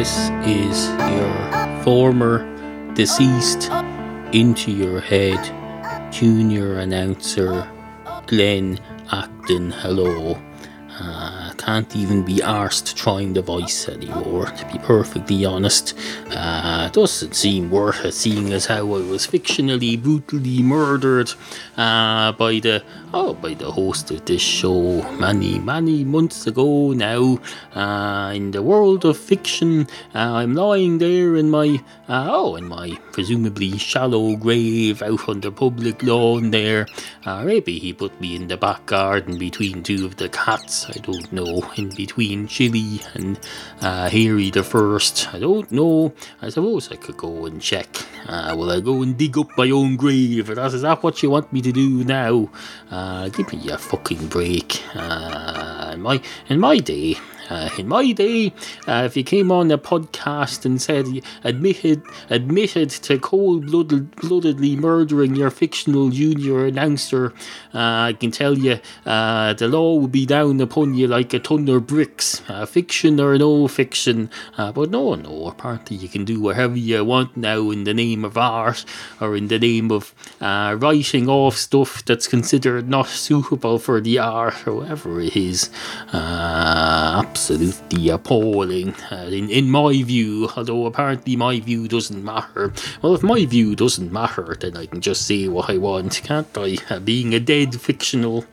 This is your former deceased into your head junior announcer Glen Acton. Hello. Can't even be arsed trying the voice anymore, to be perfectly honest. Uh, doesn't seem worth it, seeing as how I was fictionally brutally murdered uh, by the oh by the host of this show many many months ago now. Uh, in the world of fiction, uh, I'm lying there in my uh, oh in my presumably shallow grave out on the public lawn there. Uh, maybe he put me in the back garden between two of the cats. I don't know. In between Chili and uh, Harry the First. I don't know. I suppose I could go and check. Uh, will I go and dig up my own grave? That, is that what you want me to do now? Uh, give me a fucking break. Uh, in my in my day, uh, in my day, uh, if you came on a podcast and said admitted admitted to cold bloodedly murdering your fictional junior announcer, uh, I can tell you uh, the law would be down upon you like a ton of bricks, uh, fiction or no fiction. But no, no, apparently you can do whatever you want now in the name of art or in the name of writing off stuff that's considered not suitable for the art or whatever it is. Uh, absolutely appalling. Uh, in, in my view, although apparently my view doesn't matter. Well, if my view doesn't matter, then I can just say what I want, can't I? Uh, being a dead fictional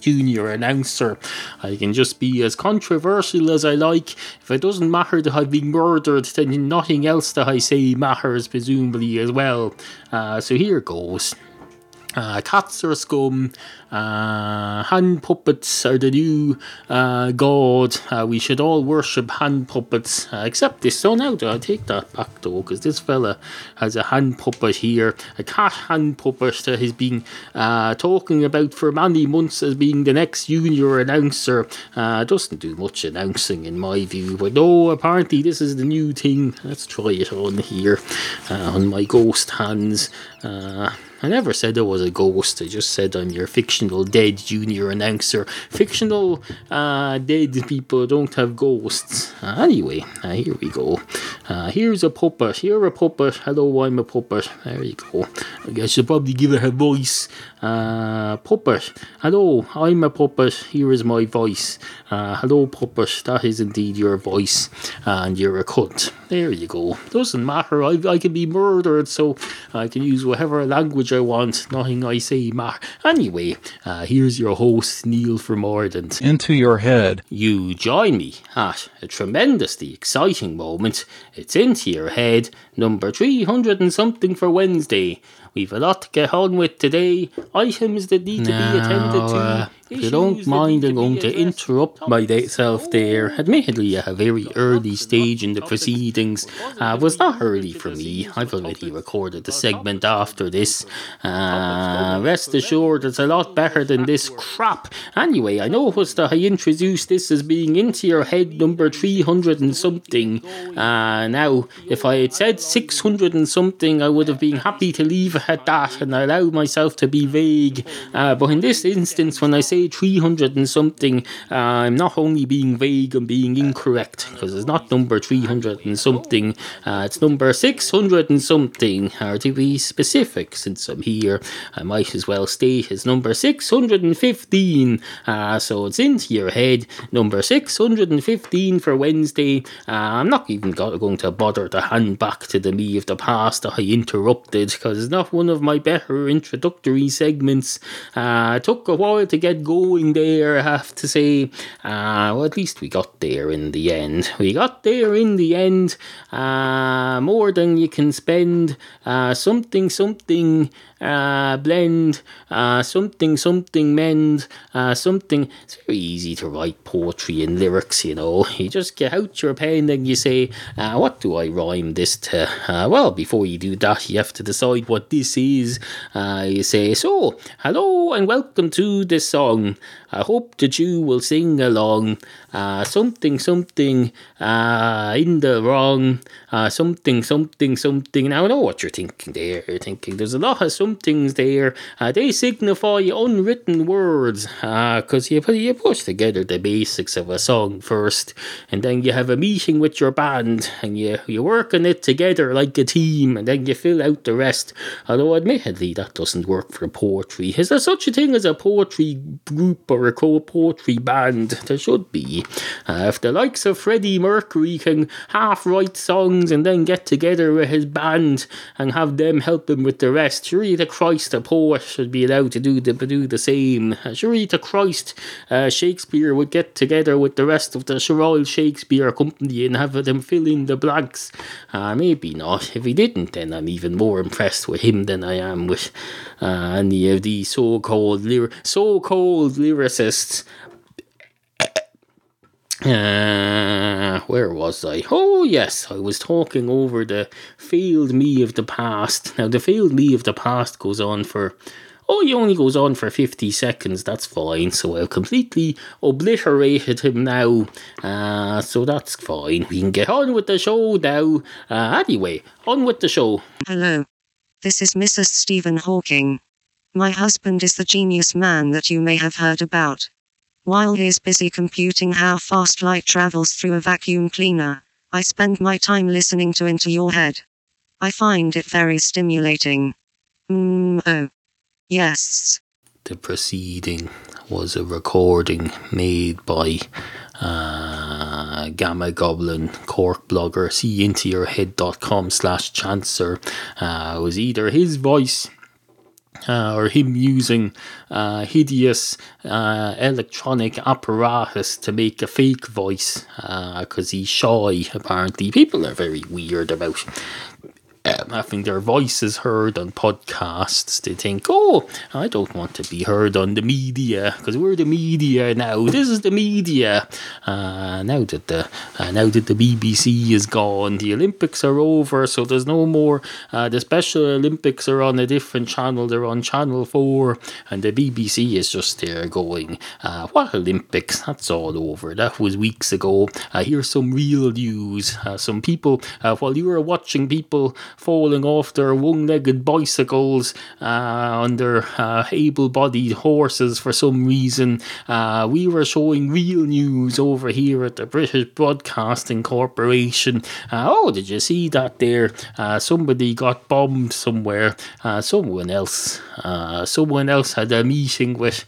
junior announcer. I can just be as controversial as I like. If it doesn't matter that I've been murdered, then nothing else that I say matters, presumably, as well. Uh, so here goes. Uh, cats are scum. Uh, hand puppets are the new uh, god. Uh, we should all worship hand puppets, uh, except this. So now I take that back though, because this fella has a hand puppet here, a cat hand puppet that he's been uh, talking about for many months as being the next junior announcer. doesn't do much announcing in my view, but no, apparently this is the new thing. Let's try it on here on my ghost hands. I never said I was a ghost. I just said I'm your fictional dead junior announcer. Fictional uh, dead people don't have ghosts. Uh, anyway, uh, here we go. Uh, here's a puppet. Here a puppet. Hello, I'm a puppet. There you go. I guess you'll probably give it a voice. Uh, puppet. Hello, I'm a puppet. Here is my voice. Uh, hello, puppet. That is indeed your voice. and you're a cunt. There you go. Doesn't matter. I, I can be murdered, so I can use whatever language I want. Nothing I say matter. Anyway, uh, here's your host, Neal from Mordant. Into your head. You join me at a tremendously exciting moment. It's into your head, number 300 and something for Wednesday. We've a lot to get on with today. Items that need to be attended to. Uh, if you don't mind, I'm going to interrupt myself there. Admittedly, at a very early stage in the proceedings. Uh, was not early for me. I've already recorded the segment after this. Uh, rest assured, it's a lot better than this crap. Anyway, I noticed that I introduced this as being into your head number 300 and something. Uh, now, if I had said 600 and something, I would have been happy to leave it at that and allow myself to be vague. Uh, but in this instance, when I say 300 and something, uh, I'm not only being vague, I'm being incorrect because it's not number 300 and something, uh, it's number 600 and something. Or to be specific, since I'm here, I might as well state it's number 615. Uh, so it's into your head, number 615 for Wednesday. I'm not even going to bother to hand back to the me of the past that I interrupted because it's not one of my better introductory segments. Uh, it took a while to get going there, I have to say. Uh, well, at least we got there in the end. We got there in the end. Uh, more than you can spend. Uh, something, something uh, blend, uh, something, something mend, uh, something. It's very easy to write poetry and lyrics, you know. You just get out your pen and you say, uh, what do I rhyme this to? Uh, well, before you do that, you have to decide what this is. Uh, you say, so, hello and welcome to this song long I hope that you will sing along. Uh, something, something uh, in the wrong. Uh, something, something, something. Now I know what you're thinking there. You're thinking there's a lot of somethings there. Uh, they signify unwritten words because uh, you, you push together the basics of a song first and then you have a meeting with your band and you, you work on it together like a team and then you fill out the rest. Although, admittedly, that doesn't work for poetry. Is there such a thing as a poetry group or a poetry band? There should be. Uh, if the likes of Freddie Mercury can half write songs and then get together with his band and have them help him with the rest, surely the Christ, a poet, should be allowed to do the, do the same. Uh, surely the Christ, uh, Shakespeare would get together with the rest of the Royal Shakespeare Company and have them fill in the blanks. Uh, maybe not. If he didn't, then I'm even more impressed with him than I am with uh, any of these so-called so-called lyricists. Uh, where was I? Oh, yes, I was talking over the failed me of the past. Now, the failed me of the past goes on for Oh, he only goes on for 50 seconds, that's fine. So I've completely obliterated him now. Uh, so that's fine. We can get on with the show now. Uh, anyway, on with the show. Hello. This is Mrs. Stephen Hawking. My husband is the genius man that you may have heard about. While he is busy computing how fast light travels through a vacuum cleaner, I spend my time listening to Into Your Head. I find it very stimulating. Mm, oh. Yes. The proceeding was a recording made by uh, Gamma Goblin Cork blogger. See into your head.com slash chancer. Uh, was either his voice uh, or him using uh, hideous uh, electronic apparatus to make a fake voice because uh, he's shy, apparently. People are very weird about um, having their voices heard on podcasts. They think, oh, I don't want to be heard on the media because we're the media now. This is the media. Uh, now that the uh, now that the BBC is gone, the Olympics are over, so there's no more. Uh, the Special Olympics are on a different channel. They're on Channel Four, and the BBC is just there going, uh, "What Olympics? That's all over. That was weeks ago." Here's some real news. Uh, some people, uh, while you were watching people falling off their one legged bicycles uh, on their uh, able bodied horses for some reason. Uh, we were showing real news over here at the British Broadcasting Corporation. Uh, oh, did you see that there? Uh, somebody got bombed somewhere. Uh, someone else. someone else had a meeting with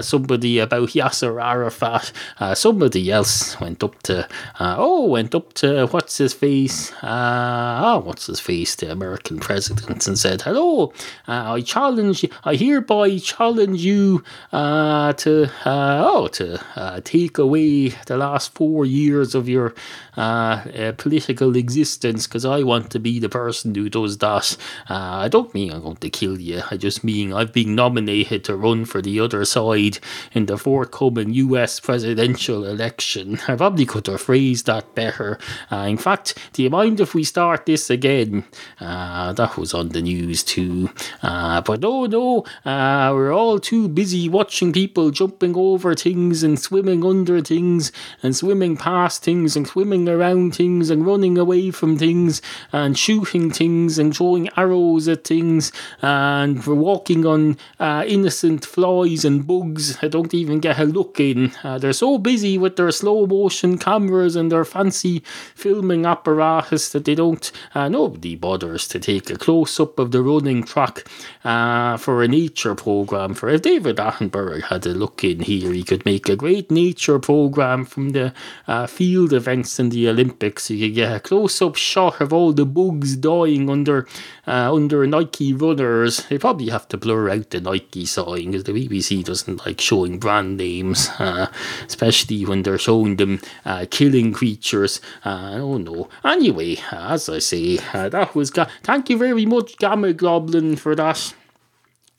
somebody about Yasser Arafat. somebody else went up to, oh, went up to, what's his face? Ah, oh, what's his face? The American president and said, "Hello, uh, I challenge, I hereby challenge you uh, to, uh, oh, to uh, take away the last four years of your uh, uh, political existence because I want to be the person who does that. I don't mean I'm going to kill you. I just mean I've been nominated to run for the other side in the forthcoming U.S. presidential election. I probably could have phrased that better. in fact, do you mind if we start this again? Uh, that was on the news too. Uh, but oh no, uh, we're all too busy watching people jumping over things and swimming under things and swimming past things and swimming around things and running away from things and shooting things and throwing arrows at things and walking on uh, innocent flies and bugs that don't even get a look in. Uh, they're so busy with their slow motion cameras and their fancy filming apparatus that they don't, uh, nobody bothers to take a close up of the running track uh, for a nature program. For if David Attenborough had a look in here, he could make a great nature program from the uh, field events in the Olympics. You get a close up shot of all the bugs dying under uh, under Nike runners. They probably have to blur out the Nike sign because the BBC doesn't like showing brand names, uh, especially when they're showing them uh, killing creatures. Uh, oh no. Anyway, as I say, uh, that was. Ga- Thank you very much, Gamma Goblin, for that.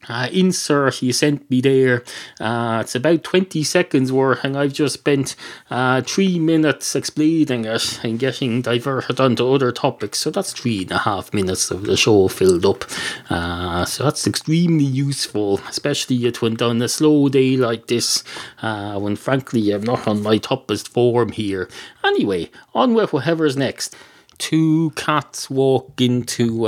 Uh, insert he sent me there. Uh, it's about 20 seconds worth, and I've just spent uh, three minutes explaining it and getting diverted onto other topics. So that's three and a half minutes of the show filled up. Uh, so that's extremely useful, especially it went on a slow day like this, uh, when frankly I'm not on my toppest form here. Anyway, on with whatever's next. Two cats walk into.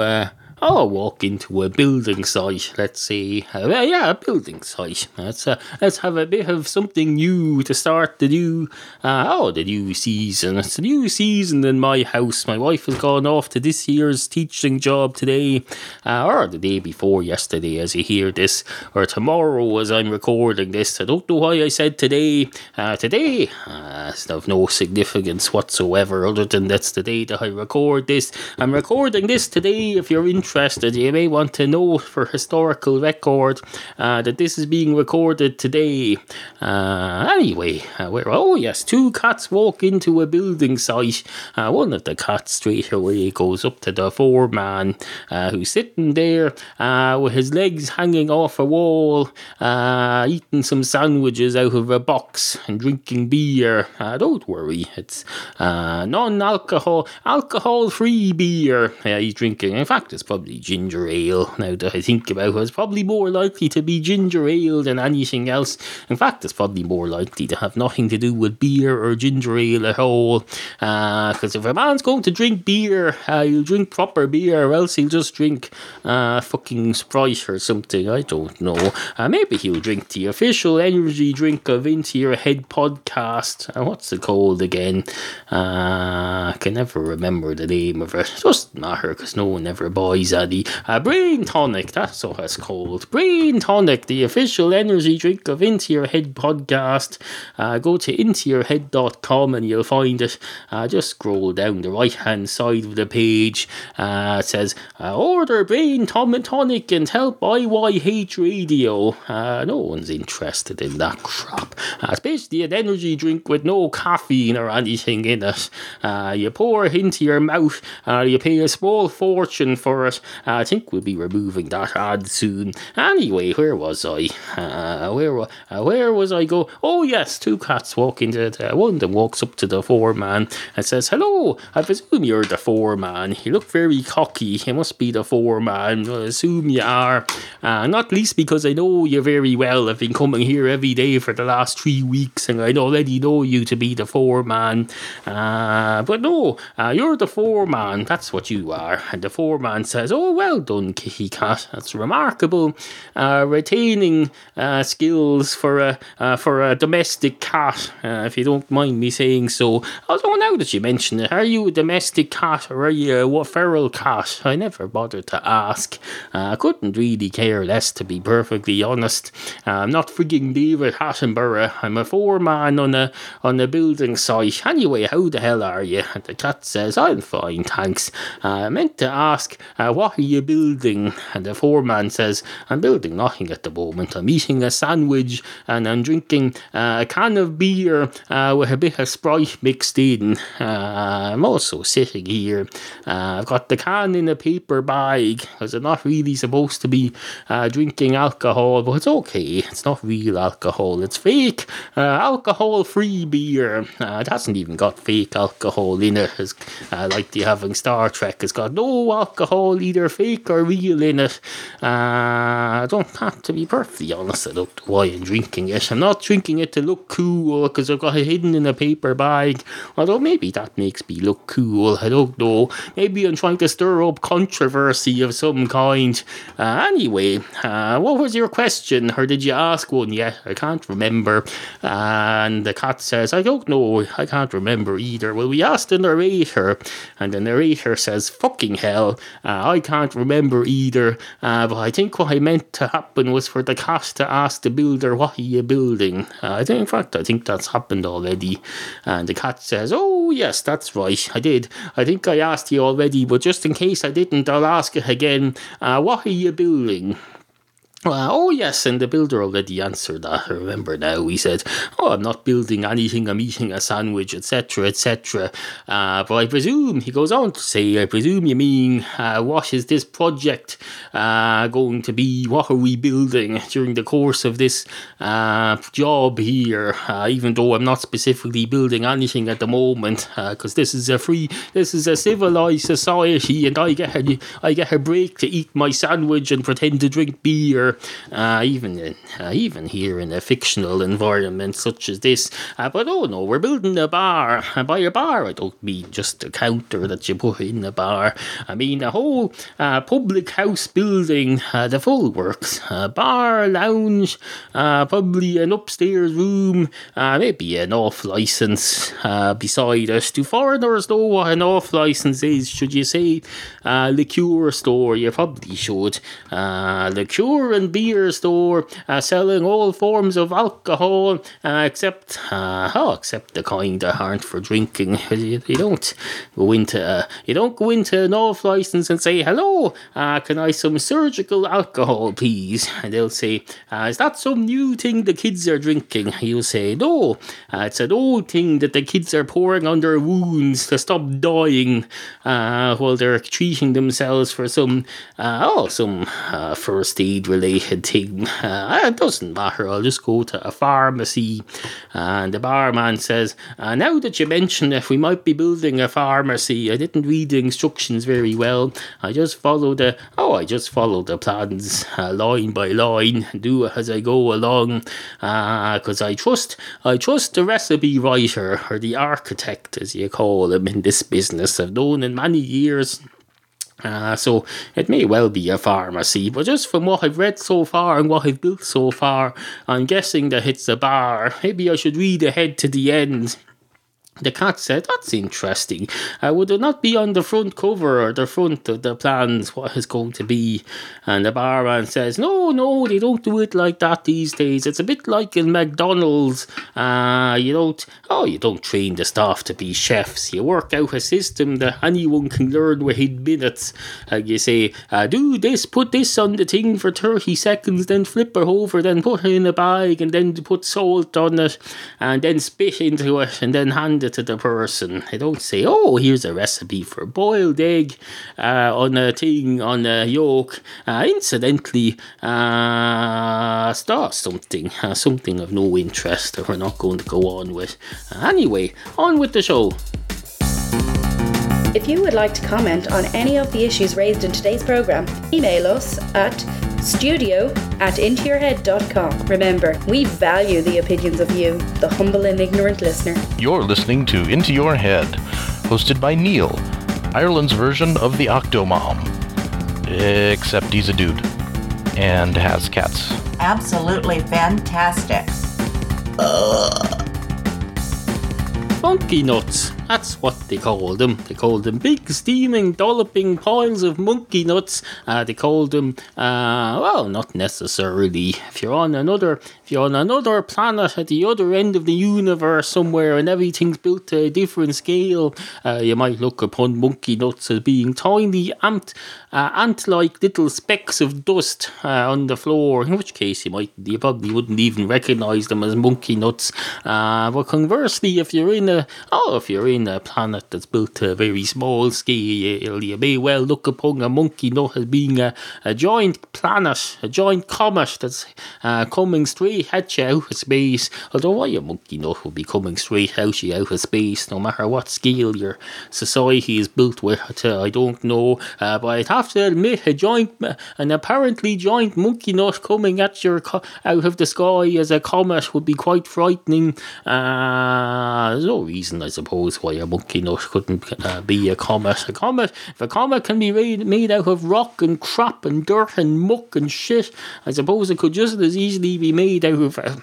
I'll walk into a building site, let's see. uh, yeah, a building site. Let's, uh, let's have a bit of something new to start the new, uh, oh, the new season. It's a new season in my house. My wife has gone off to this year's teaching job today, uh, or the day before yesterday, as you hear this, or tomorrow as I'm recording this. I don't know why I said today. Uh, today, uh, it's of no significance whatsoever, other than that's the day that I record this. I'm recording this today if you're interested interested, you may want to know for historical record uh, that this is being recorded today. Uh, anyway, uh, oh yes, two cats walk into a building site. Uh, one of the cats straight away goes up to the foreman uh, who's sitting there uh, with his legs hanging off a wall, eating some sandwiches out of a box and drinking beer. don't worry, it's non-alcohol, alcohol-free beer he's drinking. In fact, it's probably probably ginger ale. Now that I think about it, it's probably more likely to be ginger ale than anything else. In fact, it's probably more likely to have nothing to do with beer or ginger ale at all. Because uh, if a man's going to drink beer, uh, he'll drink proper beer, or else he'll just drink uh, fucking Sprite or something. I don't know. Uh, maybe he'll drink the official energy drink of Into Your Head podcast. Uh, what's it called again? Uh, I can never remember the name of it. It doesn't matter because no one ever buys Zaddy. Uh, Brain Tonic, that's what it's called. Brain Tonic, the official energy drink of Into Your Head podcast. Uh, go to intoyourhead.com and you'll find it. Uh, just scroll down the right hand side of the page. Uh, it says, uh, Order Brain Tonic and help IYH Radio. Uh, no one's interested in that crap. Uh, it's basically an energy drink with no caffeine or anything in it. You pour it into your mouth, you pay a small fortune for it, I think we'll be removing that ad soon. Anyway, where was I? Uh, where uh, where was I go? Oh yes, two cats walk into the, one of them walks up to the foreman and says, "Hello, I presume you're the foreman. You look very cocky. You must be the foreman. I assume you are. Uh, not least because I know you very well. I've been coming here every day for the last three weeks, and I already know you to be the foreman. Uh, but no, uh, you're the foreman. That's what you are." And the foreman says, "Oh, well done, Kitty Cat. That's remarkable. Uh, retaining uh, skills for a uh, for a domestic cat, uh, if you don't mind me saying so. Although now that you mention it, are you a domestic cat or are you a feral cat? I never bothered to ask. Uh, I couldn't really care less, to be perfectly honest. Uh, I'm not frigging David Attenborough. I'm a foreman on a on a building site. Anyway, how the hell are you? And the cat says, "I'm fine, thanks." I meant to ask, what what are you building? And the foreman says, I'm building nothing at the moment. I'm eating a sandwich and I'm drinking uh, a can of beer uh, with a bit of Sprite mixed in. Uh, I'm also sitting here. Uh, I've got the can in a paper bag because I'm not really supposed to be uh, drinking alcohol, but it's okay. It's not real alcohol. It's fake alcohol free beer. it hasn't even got fake alcohol in it, as, like the having Star Trek. It's got no alcohol either fake or real in it. Uh, I don't have to be perfectly honest. I know why I'm drinking it. I'm not drinking it to look cool because I've got it hidden in a paper bag. Although maybe that makes me look cool. I don't know. Maybe I'm trying to stir up controversy of some kind. Uh, anyway, uh, what was your question? Or did you ask one yet? I can't remember. and the cat says, I don't know. I can't remember either. Well, we asked the narrator, and the narrator says, fucking hell. Uh, I can't remember either, uh, but I think what I meant to happen was for the cast to ask the builder, What are you building? Uh, I think, in fact, I think that's happened already. And the cat says, Oh, yes, that's right, I did. I think I asked you already, but just in case I didn't, I'll ask it again. Uh, what are you building? Uh, oh yes, and the builder already answered that. I remember now. He said, "Oh, I'm not building anything. I'm eating a sandwich, etc., etc." Uh, but I presume he goes on to say, "I presume you mean uh, what is this project uh, going to be? What are we building during the course of this uh, job here? Uh, even though I'm not specifically building anything at the moment, because this is a free, this is a civilized society, and I get a, I get a break to eat my sandwich and pretend to drink beer." Uh, even in, uh, even here in a fictional environment such as this. Uh, but oh no, we're building a bar. And by a bar, I don't mean just a counter that you put in a bar. I mean a whole uh, public house building, uh, the full works. A bar, lounge, uh, probably an upstairs room, maybe an off license beside us. Do foreigners know what an off license is? Should you say liqueur store? You probably should. liqueur and beer store uh, selling all forms of alcohol uh, except uh, oh, except the kind that aren't for drinking. You, you don't go into uh, you don't go into an off license and say hello. Uh, can I some surgical alcohol, please? And they'll say, uh, is that some new thing the kids are drinking? You'll say no. it's an old thing that the kids are pouring on their wounds to stop dying while they're treating themselves for some oh some first aid related related thing. Uh, it doesn't matter. I'll just go to a pharmacy. And the barman says, uh, Now that you mention it, we might be building a pharmacy. I didn't read the instructions very well. I just followed the, oh, I just followed the plans uh, line by line do as I go along. Because uh, I trust, I trust the recipe writer or the architect, as you call him in this business. I've known in many years. Uh, so it may well be a pharmacy, but just from what I've read so far and what I've built so far, I'm guessing that it's a bar. Maybe I should read ahead to the end. The cat said, That's interesting. I would not be on the front cover or the front of the plans what is going to be? And the barman says, No, no, they don't do it like that these days. It's a bit like in McDonald's. Uh, you don't, oh, you don't train the staff to be chefs. You work out a system that anyone can learn within minutes. Uh, you say, uh, Do this, put this on the thing for 30 seconds, then flip it over, then put it in a bag, and then put salt on it, and then spit into it, and then hand it to the person. I don't say, oh, here's a recipe for boiled egg uh, on a thing, on a yolk. Uh, incidentally, uh, start something, uh, something of no interest that we're not going to go on with. Uh, anyway, on with the show. If you would like to comment on any of the issues raised in today's programme, email us at studio at intoyourhead.com. Remember, we value the opinions of you, the humble and ignorant listener. You're listening to Into Your Head, hosted by Neal, Ireland's version of the Octomom. Except he's a dude and has cats. Absolutely fantastic. Funky nuts. That's what they called them. They called them big, steaming, dolloping piles of monkey nuts. Uh, they called them, uh, well, not necessarily. If you're on another, if you're on another planet at the other end of the universe somewhere, and everything's built to a different scale, uh, you might look upon monkey nuts as being tiny ant, uh, ant-like little specks of dust uh, on the floor. In which case, you might, you probably wouldn't even recognise them as monkey nuts. Uh, but conversely, if you're in a, oh, if you're in a planet that's built to a very small scale, you may well look upon a monkey nut as being a, a giant planet, a giant comet that's uh, coming straight you out of space. Although why a monkey nut would be coming straight you out of space, no matter what scale your society is built with, I don't know. Uh, but I'd have to admit, a giant, an apparently giant monkey nut coming at your co- out of the sky as a comet would be quite frightening. Uh, there's no reason, I suppose, why a monkey nut couldn't uh, be a comet. A comet, if a comet can be made out of rock and crap and dirt and muck and shit, I suppose it could just as easily be made out of. Uh,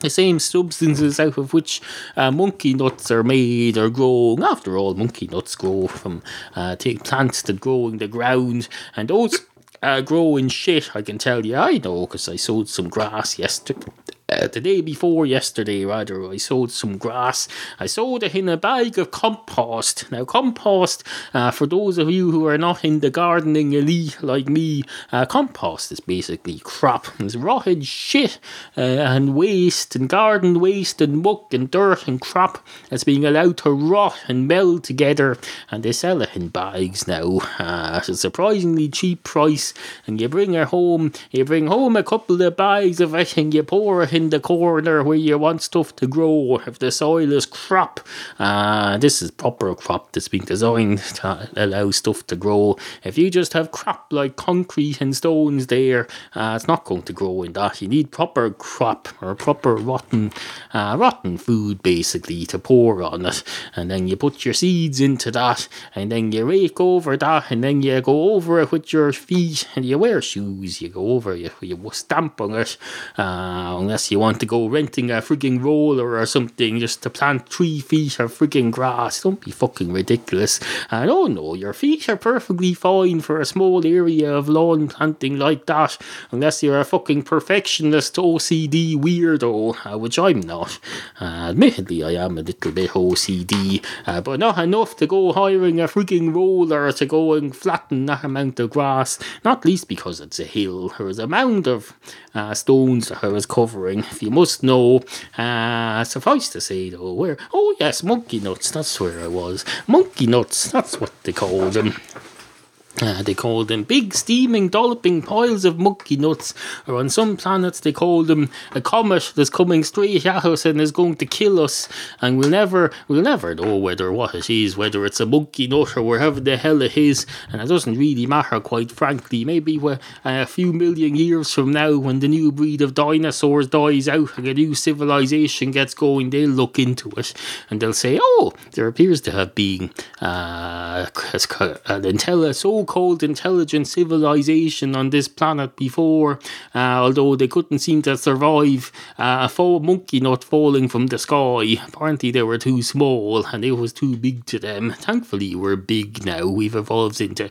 the same substances out of which uh, monkey nuts are made or grown. After all, monkey nuts grow from uh, plants that grow in the ground, and those uh, grow in shit. I can tell you, I know, because I sowed some grass yesterday uh, the day before yesterday, rather, I sowed some grass. I sowed it in a bag of compost. Now, compost, uh, for those of you who are not in the gardening elite like me, uh, compost is basically crap. It's rotted shit uh, and waste and garden waste and muck and dirt and crap that's being allowed to rot and meld together. And they sell it in bags now uh, at a surprisingly cheap price. And you bring it home, you bring home a couple of bags of it and you pour it in the corner where you want stuff to grow. If the soil is crap, uh, this is proper crop that's been designed to allow stuff to grow. If you just have crap like concrete and stones there, uh, it's not going to grow in that. You need proper crop or proper rotten, uh, rotten food basically to pour on it, and then you put your seeds into that, and then you rake over that, and then you go over it with your feet, and you wear shoes. You go over, you you stamp on it, uh, unless you want to go renting a frigging roller or something just to plant three feet of frigging grass. Don't be fucking ridiculous. I don't know, your feet are perfectly fine for a small area of lawn planting like that, unless you're a fucking perfectionist OCD weirdo, uh, which I'm not. Uh, admittedly, I am a little bit OCD, uh, but not enough to go hiring a frigging roller to go and flatten that amount of grass, not least because it's a hill. There was a mound of uh, stones that I was covering. If you must know, uh, suffice to say though, where, oh yes, monkey nuts, that's where I was. Monkey nuts, that's what they call them. Uh, they call them big steaming dolloping piles of monkey nuts, or on some planets they call them a comet that's coming straight at us and is going to kill us, and we'll never we'll never know whether what it is, whether it's a monkey nut or wherever the hell it is, and it doesn't really matter quite frankly. Maybe uh, a few million years from now, when the new breed of dinosaurs dies out and a new civilization gets going, they'll look into it. And they'll say, "Oh, there appears to have been uh, an intelligent so so-called intelligent civilization on this planet before, uh, although they couldn't seem to survive uh, a fall- monkey nut falling from the sky. Apparently they were too small and it was too big to them. Thankfully we're big now. We've evolved into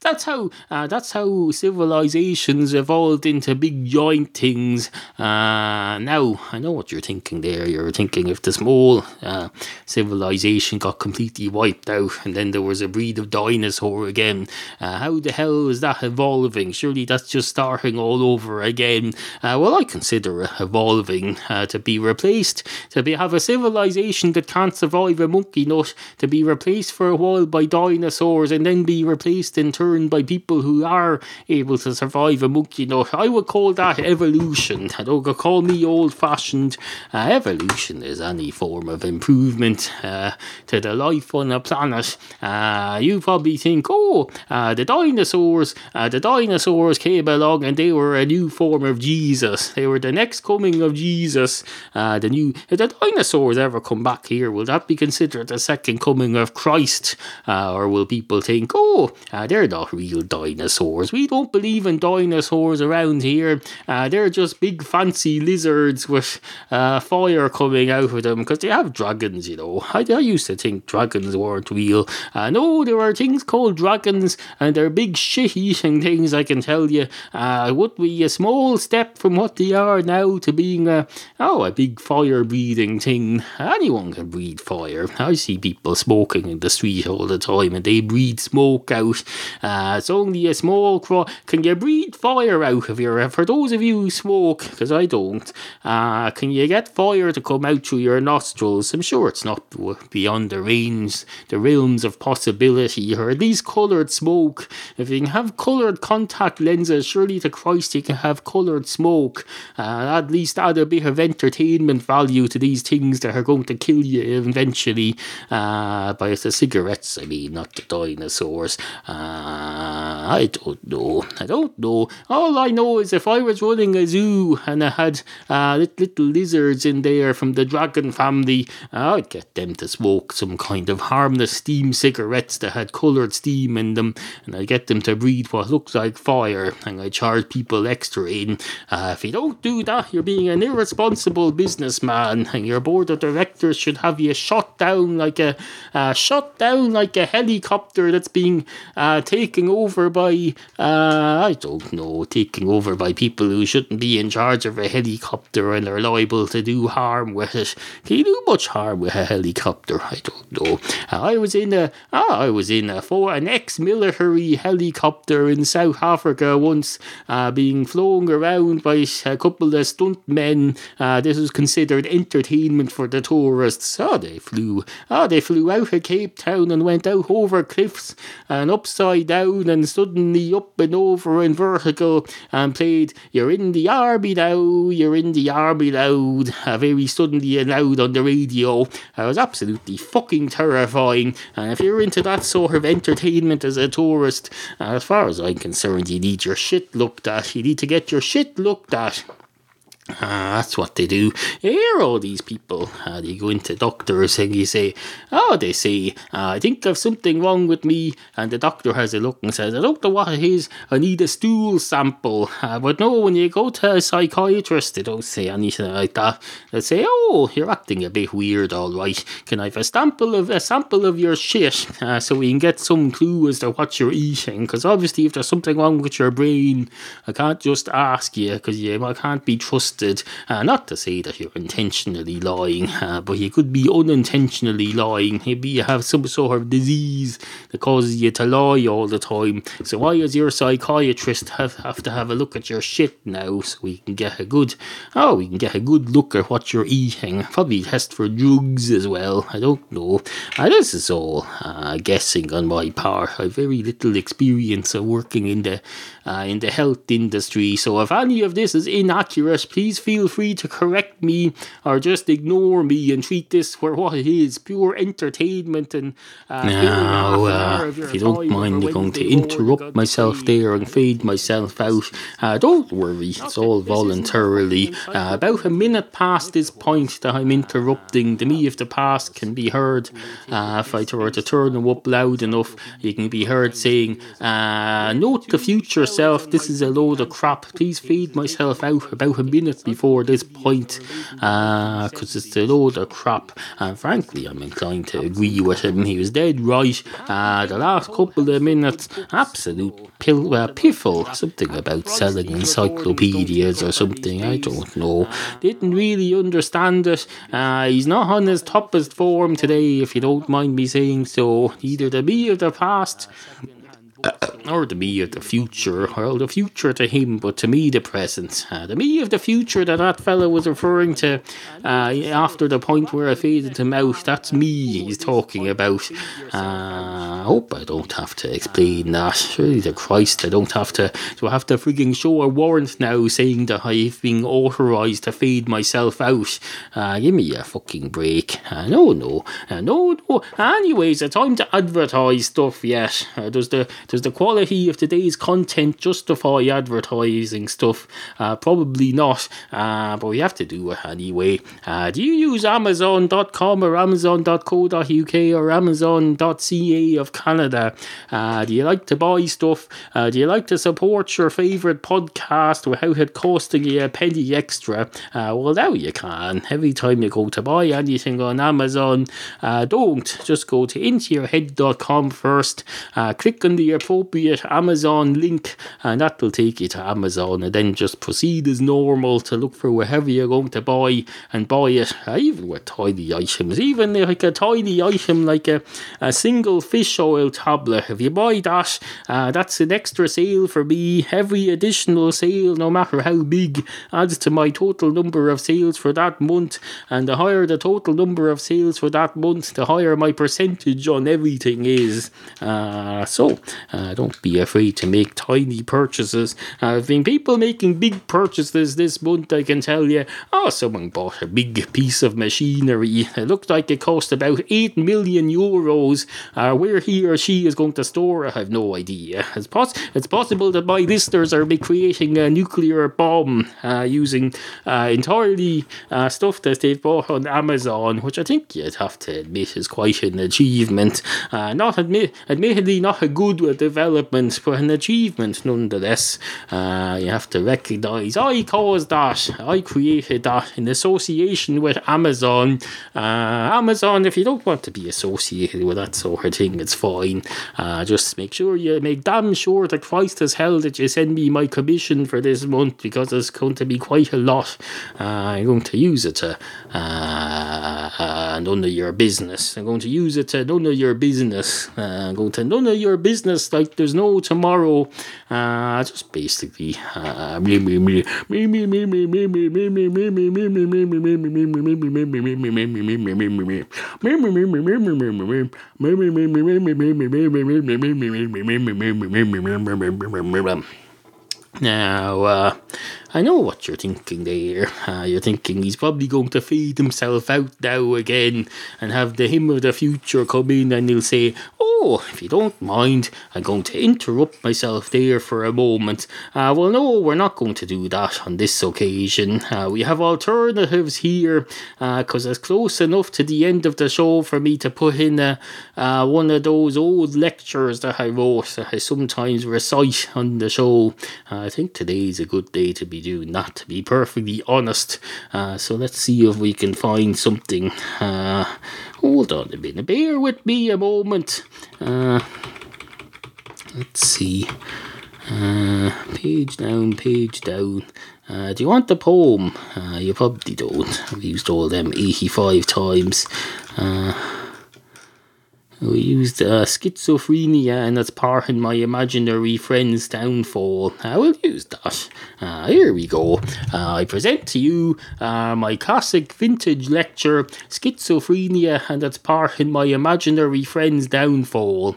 that's how uh, that's how civilizations evolved into big giant things. Uh, now I know what you're thinking there. You're thinking if the small uh, civilization got completely wiped out, and then there was a breed of dinosaur again. Uh, how the hell is that evolving? Surely that's just starting all over again. Uh, well, I consider evolving uh, to be replaced to be have a civilization that can't survive a monkey nut to be replaced for a while by dinosaurs and then be replaced in turn by people who are able to survive a monkey nut. I would call that evolution. I don't call me old fashioned. Uh, evolution is any form of improvement uh, to the life on a planet. Uh, you probably think, oh, uh, the dinosaurs, uh, the dinosaurs came along and they were a new form of Jesus. They were the next coming of Jesus. Uh, the new, if the dinosaurs ever come back here, will that be considered the second coming of Christ? or will people think, oh, they're not not real dinosaurs. We don't believe in dinosaurs around here. Uh, they're just big fancy lizards with uh, fire coming out of them because they have dragons, you know. I, I used to think dragons weren't real. Uh, no, there are things called dragons and they're big shit eating things, I can tell you. Uh, would be a small step from what they are now to being a, oh, a big fire breathing thing. Anyone can breathe fire. I see people smoking in the street all the time and they breathe smoke out. Uh, it's only a small craw. Can you breathe fire out of your? For those of you who smoke, because I don't, uh, can you get fire to come out through your nostrils? I'm sure it's not beyond the range, the realms of possibility, or at least coloured smoke. If you can have coloured contact lenses, surely to Christ you can have coloured smoke. Uh, at least add a bit of entertainment value to these things that are going to kill you eventually. Uh, by the cigarettes, I mean, not the dinosaurs. Uh, I don't know. I don't know. All I know is if I was running a zoo and I had uh, little lizards in there from the dragon family, I'd get them to smoke some kind of harmless steam cigarettes that had coloured steam in them, and I'd get them to breathe what looks like fire, and I'd charge people extra in. Uh, if you don't do that, you're being an irresponsible businessman, and your board of directors should have you shot down like a uh, shot down like a helicopter that's being uh, taken over by uh, I don't know, taken over by people who shouldn't be in charge of a helicopter and are liable to do harm with it. Can you do much harm with a helicopter? I don't know. I was in a, ah, I was in a for an ex-military helicopter in South Africa once, uh, being flown around by a couple of stuntmen. Uh, this was considered entertainment for the tourists. Oh, they flew, oh, they flew out of Cape Town and went out over cliffs and upside down and suddenly up and over in vertical and played You're in the army now, you're in the army uh, very suddenly and loud on the radio. It was absolutely fucking terrifying. And if you're into that sort of entertainment as a tourist, as far as I'm concerned, you need your shit looked at. You need to get your shit looked at. Ah, that's what they do. Hear all these people. Uh, they go into doctors and you say, Oh, they say, uh, I think I've something wrong with me. And the doctor has a look and says, I don't know what it is. I need a stool sample. Uh, but no, when you go to a psychiatrist, they don't say anything like that. They say, Oh, you're acting a bit weird, all right. Can I have a sample of a sample of your shit so we can get some clue as to what you're eating? Because obviously, if there's something wrong with your brain, I can't just ask you because you I can't be trusted uh, not to say that you're intentionally lying, uh, but you could be unintentionally lying. Maybe you have some sort of disease that causes you to lie all the time. So why does your psychiatrist have, have to have a look at your shit now so we can get a good oh we can get a good look at what you're eating. Probably test for drugs as well. I don't know. Uh, this is all uh, guessing on my part. I've very little experience of working in the uh, in the health industry. So if any of this is inaccurate, please feel free to correct me or just ignore me and treat this for what it is pure entertainment. And uh, now, uh, if you don't mind me going to interrupt myself there and fade myself out, uh, don't worry, it's all voluntarily. Uh, about a minute past this point that I'm interrupting, the me of the past can be heard. Uh, if I were to turn them up loud enough, you can be heard saying, uh, Note the future self, this is a load of crap. Please fade myself out about a minute before this point, because uh, it's a load of crap. And frankly, I'm inclined to agree with him. He was dead right. Uh, the last couple of minutes, absolute pill, uh, piffle. Something about selling encyclopedias or something. I don't know. Didn't really understand it. Uh, he's not on his toppest form today, if you don't mind me saying so. Either the me of the past or the me of the future, well, the future to him, but to me the present. Uh, the me of the future that that fellow was referring to uh, after the point where I faded him out, that's me he's talking about. Uh, I hope I don't have to explain that. Really, to Christ, I don't have to. Do I have to frigging show a warrant now saying that I've been authorised to fade myself out? Uh, give me a fucking break. Uh, no, no, uh, no, no. Anyways, it's time to advertise stuff yet. Uh, does the does the quality of today's content justify advertising stuff? Uh, probably not, uh, but we have to do it anyway. Uh, do you use Amazon.com or Amazon.co.uk or Amazon.ca of Canada? Uh, do you like to buy stuff? Uh, do you like to support your favourite podcast without it costing you a penny extra? Uh, well, now you can. Every time you go to buy anything on Amazon, don't just go to intoyourhead.com first, click on the appropriate Amazon link, and that will take you to Amazon, and then just proceed as normal to look for wherever you're going to buy and buy it, uh, even with tiny items, even like a tiny item like a, a single fish oil tablet. If you buy that, uh, that's an extra sale for me. Every additional sale, no matter how big, adds to my total number of sales for that month, and the higher the total number of sales for that month, the higher my percentage on everything is. Uh, so, uh, don't be afraid to make tiny purchases. Uh, I've been people making big purchases this month, I can tell you. Oh, someone bought a big piece of machinery. It looked like it cost about 8 million euros. Uh, where he or she is going to store I have no idea. It's, pos- it's possible that my listeners are creating a nuclear bomb uh, using uh, entirely uh, stuff that they've bought on Amazon, which I think you'd have to admit is quite an achievement. not admit, admittedly, not a good development but an achievement nonetheless. Uh, you have to recognize I caused that, I created that in association with Amazon. Uh, Amazon, if you don't want to be associated with that sort of thing, it's fine. Uh, just make sure you make damn sure that Christ has held that you send me my commission for this month because it's going to be quite a lot. Uh, I'm going to use it to uh, uh, none of your business. I'm going to use it to none of your business. Uh, I'm going to none of your business like there's no tomorrow. Uh, just basically. Uh, now, uh, I know what you're thinking there. Uh, you're thinking he's probably going to fade himself out now again and have the hymn of the future come in and he'll say, Oh, if you don't mind, I'm going to interrupt myself there for a moment. Uh, well, no, we're not going to do that on this occasion. Uh, we have alternatives here because it's close enough to the end of the show for me to put in uh, one of those old lectures that I wrote that I sometimes recite on the show. I think today's a good day to be doing not, to be perfectly honest. Uh, so let's see if we can find something. Uh, hold on a minute, bear with me a moment. Uh, let's see. Uh, page down, page down. Uh, do you want the poem? Uh, you probably don't. I've used all them 85 times. We used uh, schizophrenia and its part in my imaginary friend's downfall. I will use that. Uh, here we go. Uh, I present to you uh, my classic vintage lecture, Schizophrenia and its part in my imaginary friend's downfall.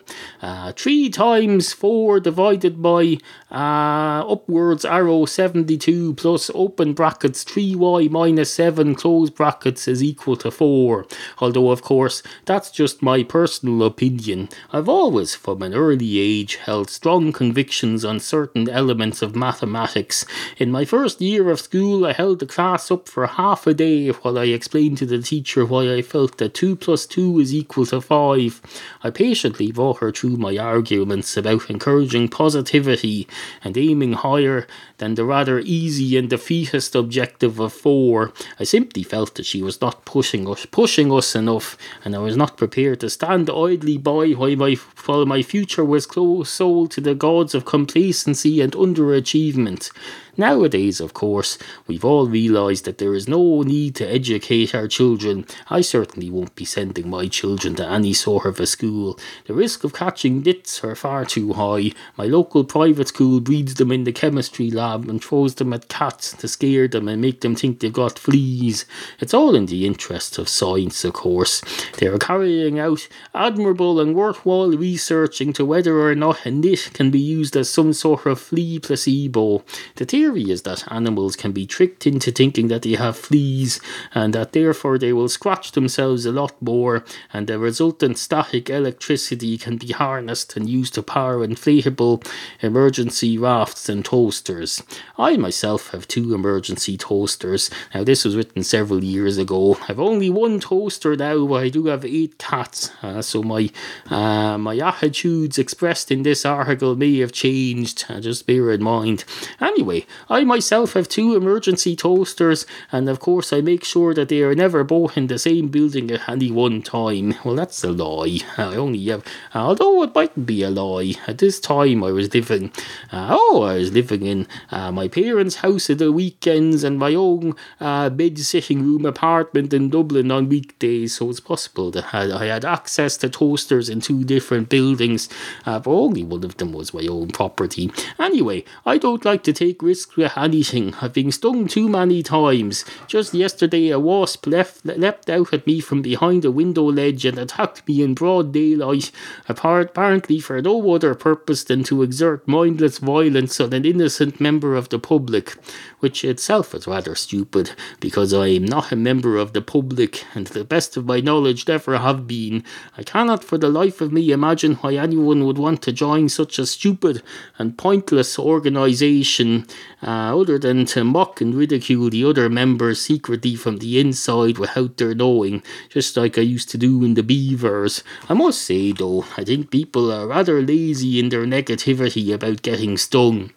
Three times four divided by upwards arrow 72 plus open brackets 3y minus 7 close brackets is equal to 4. Although, of course, that's just my personal opinion. I've always, from an early age, held strong convictions on certain elements of mathematics. In my first year of school, I held the class up for half a day while I explained to the teacher why I felt that 2 plus 2 is equal to 5. I patiently brought her through my arguments about encouraging positivity and aiming higher than the rather easy and defeatist objective of 4. I simply felt that she was not pushing us, pushing us enough, and I was not prepared to stand idly by while my, while my future was sold to the gods of complacency and underachievement. Nowadays, of course, we've all realised that there is no need to educate our children. I certainly won't be sending my children to any sort of a school. The risk of catching nits are far too high. My local private school breeds them in the chemistry lab and throws them at cats to scare them and make them think they've got fleas. It's all in the interests of science, of course. They are carrying out admirable and worthwhile research into whether or not a nit can be used as some sort of flea placebo. The theory is that animals can be tricked into thinking that they have fleas and that therefore they will scratch themselves a lot more and the resultant static electricity can be harnessed and used to power inflatable emergency rafts and toasters. I myself have two emergency toasters. Now this was written several years ago. I've only one toaster now, but I do have eight cats. Uh, so my uh, my attitudes expressed in this article may have changed. Uh, just bear in mind. Anyway, I myself have two emergency toasters, and of course I make sure that they are never both in the same building at any one time. Well, that's a lie. I only have, although it mightn't be a lie. At this time, I was living, uh, oh, I was living in uh, my parents' house at the weekends and my own uh, bed sitting room apartment in Dublin on weekdays, so it's possible that I had access to toasters in two different buildings, uh, but only one of them was my own property. Anyway, I don't like to take risks with anything. I've been stung too many times. Just yesterday, a wasp left, leapt out at me from behind a window ledge and attacked me in broad daylight, apparently for no other purpose than to exert mindless violence on an innocent member of the public, which itself is rather stupid, because I am not a member of the public, and to the best of my knowledge never have been. I cannot for the life of me imagine why anyone would want to join such a stupid and pointless organisation uh, other than to mock and ridicule the other members secretly from the inside without their knowing, just like I used to do in the Beavers. I must say though, I think people are rather lazy in their negativity about getting stung.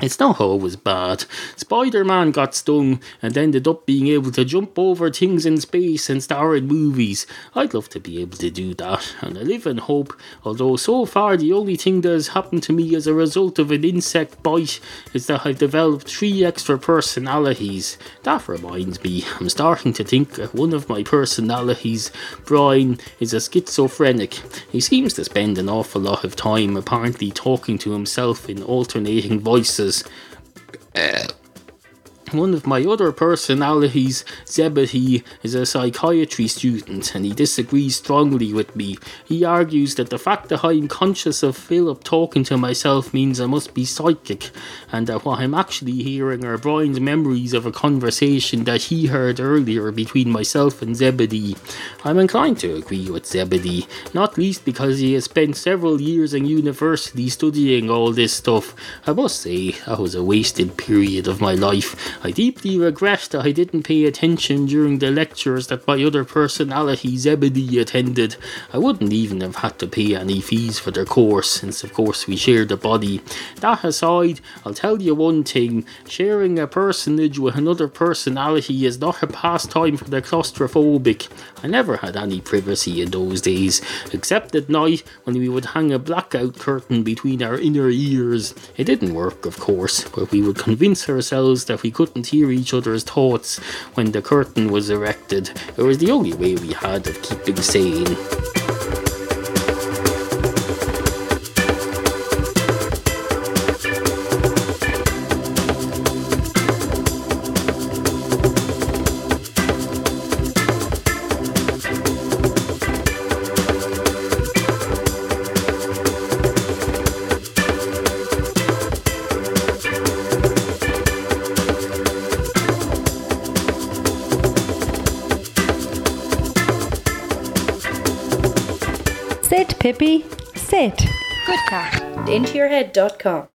It's not always bad. Spider Man got stung and ended up being able to jump over things in space and star in movies. I'd love to be able to do that, and I live in hope, although so far the only thing that has happened to me as a result of an insect bite is that I've developed three extra personalities. That reminds me, I'm starting to think that one of my personalities, Brian, is a schizophrenic. He seems to spend an awful lot of time apparently talking to himself in alternating voices is uh, one of my other personalities, Zebedee, is a psychiatry student and he disagrees strongly with me. He argues that the fact that I'm conscious of Philip talking to myself means I must be psychic, and that what I'm actually hearing are Brian's memories of a conversation that he heard earlier between myself and Zebedee. I'm inclined to agree with Zebedee, not least because he has spent several years in university studying all this stuff. I must say, that was a wasted period of my life. I deeply regret that I didn't pay attention during the lectures that my other personality Zebedee attended. I wouldn't even have had to pay any fees for their course, since of course we shared a body. That aside, I'll tell you one thing sharing a personage with another personality is not a pastime for the claustrophobic. I never had any privacy in those days, except at night when we would hang a blackout curtain between our inner ears. It didn't work, of course, but we would convince ourselves that we couldn't hear each other's thoughts when the curtain was erected. It was the only way we had of keeping sane. Intoyourhead.com.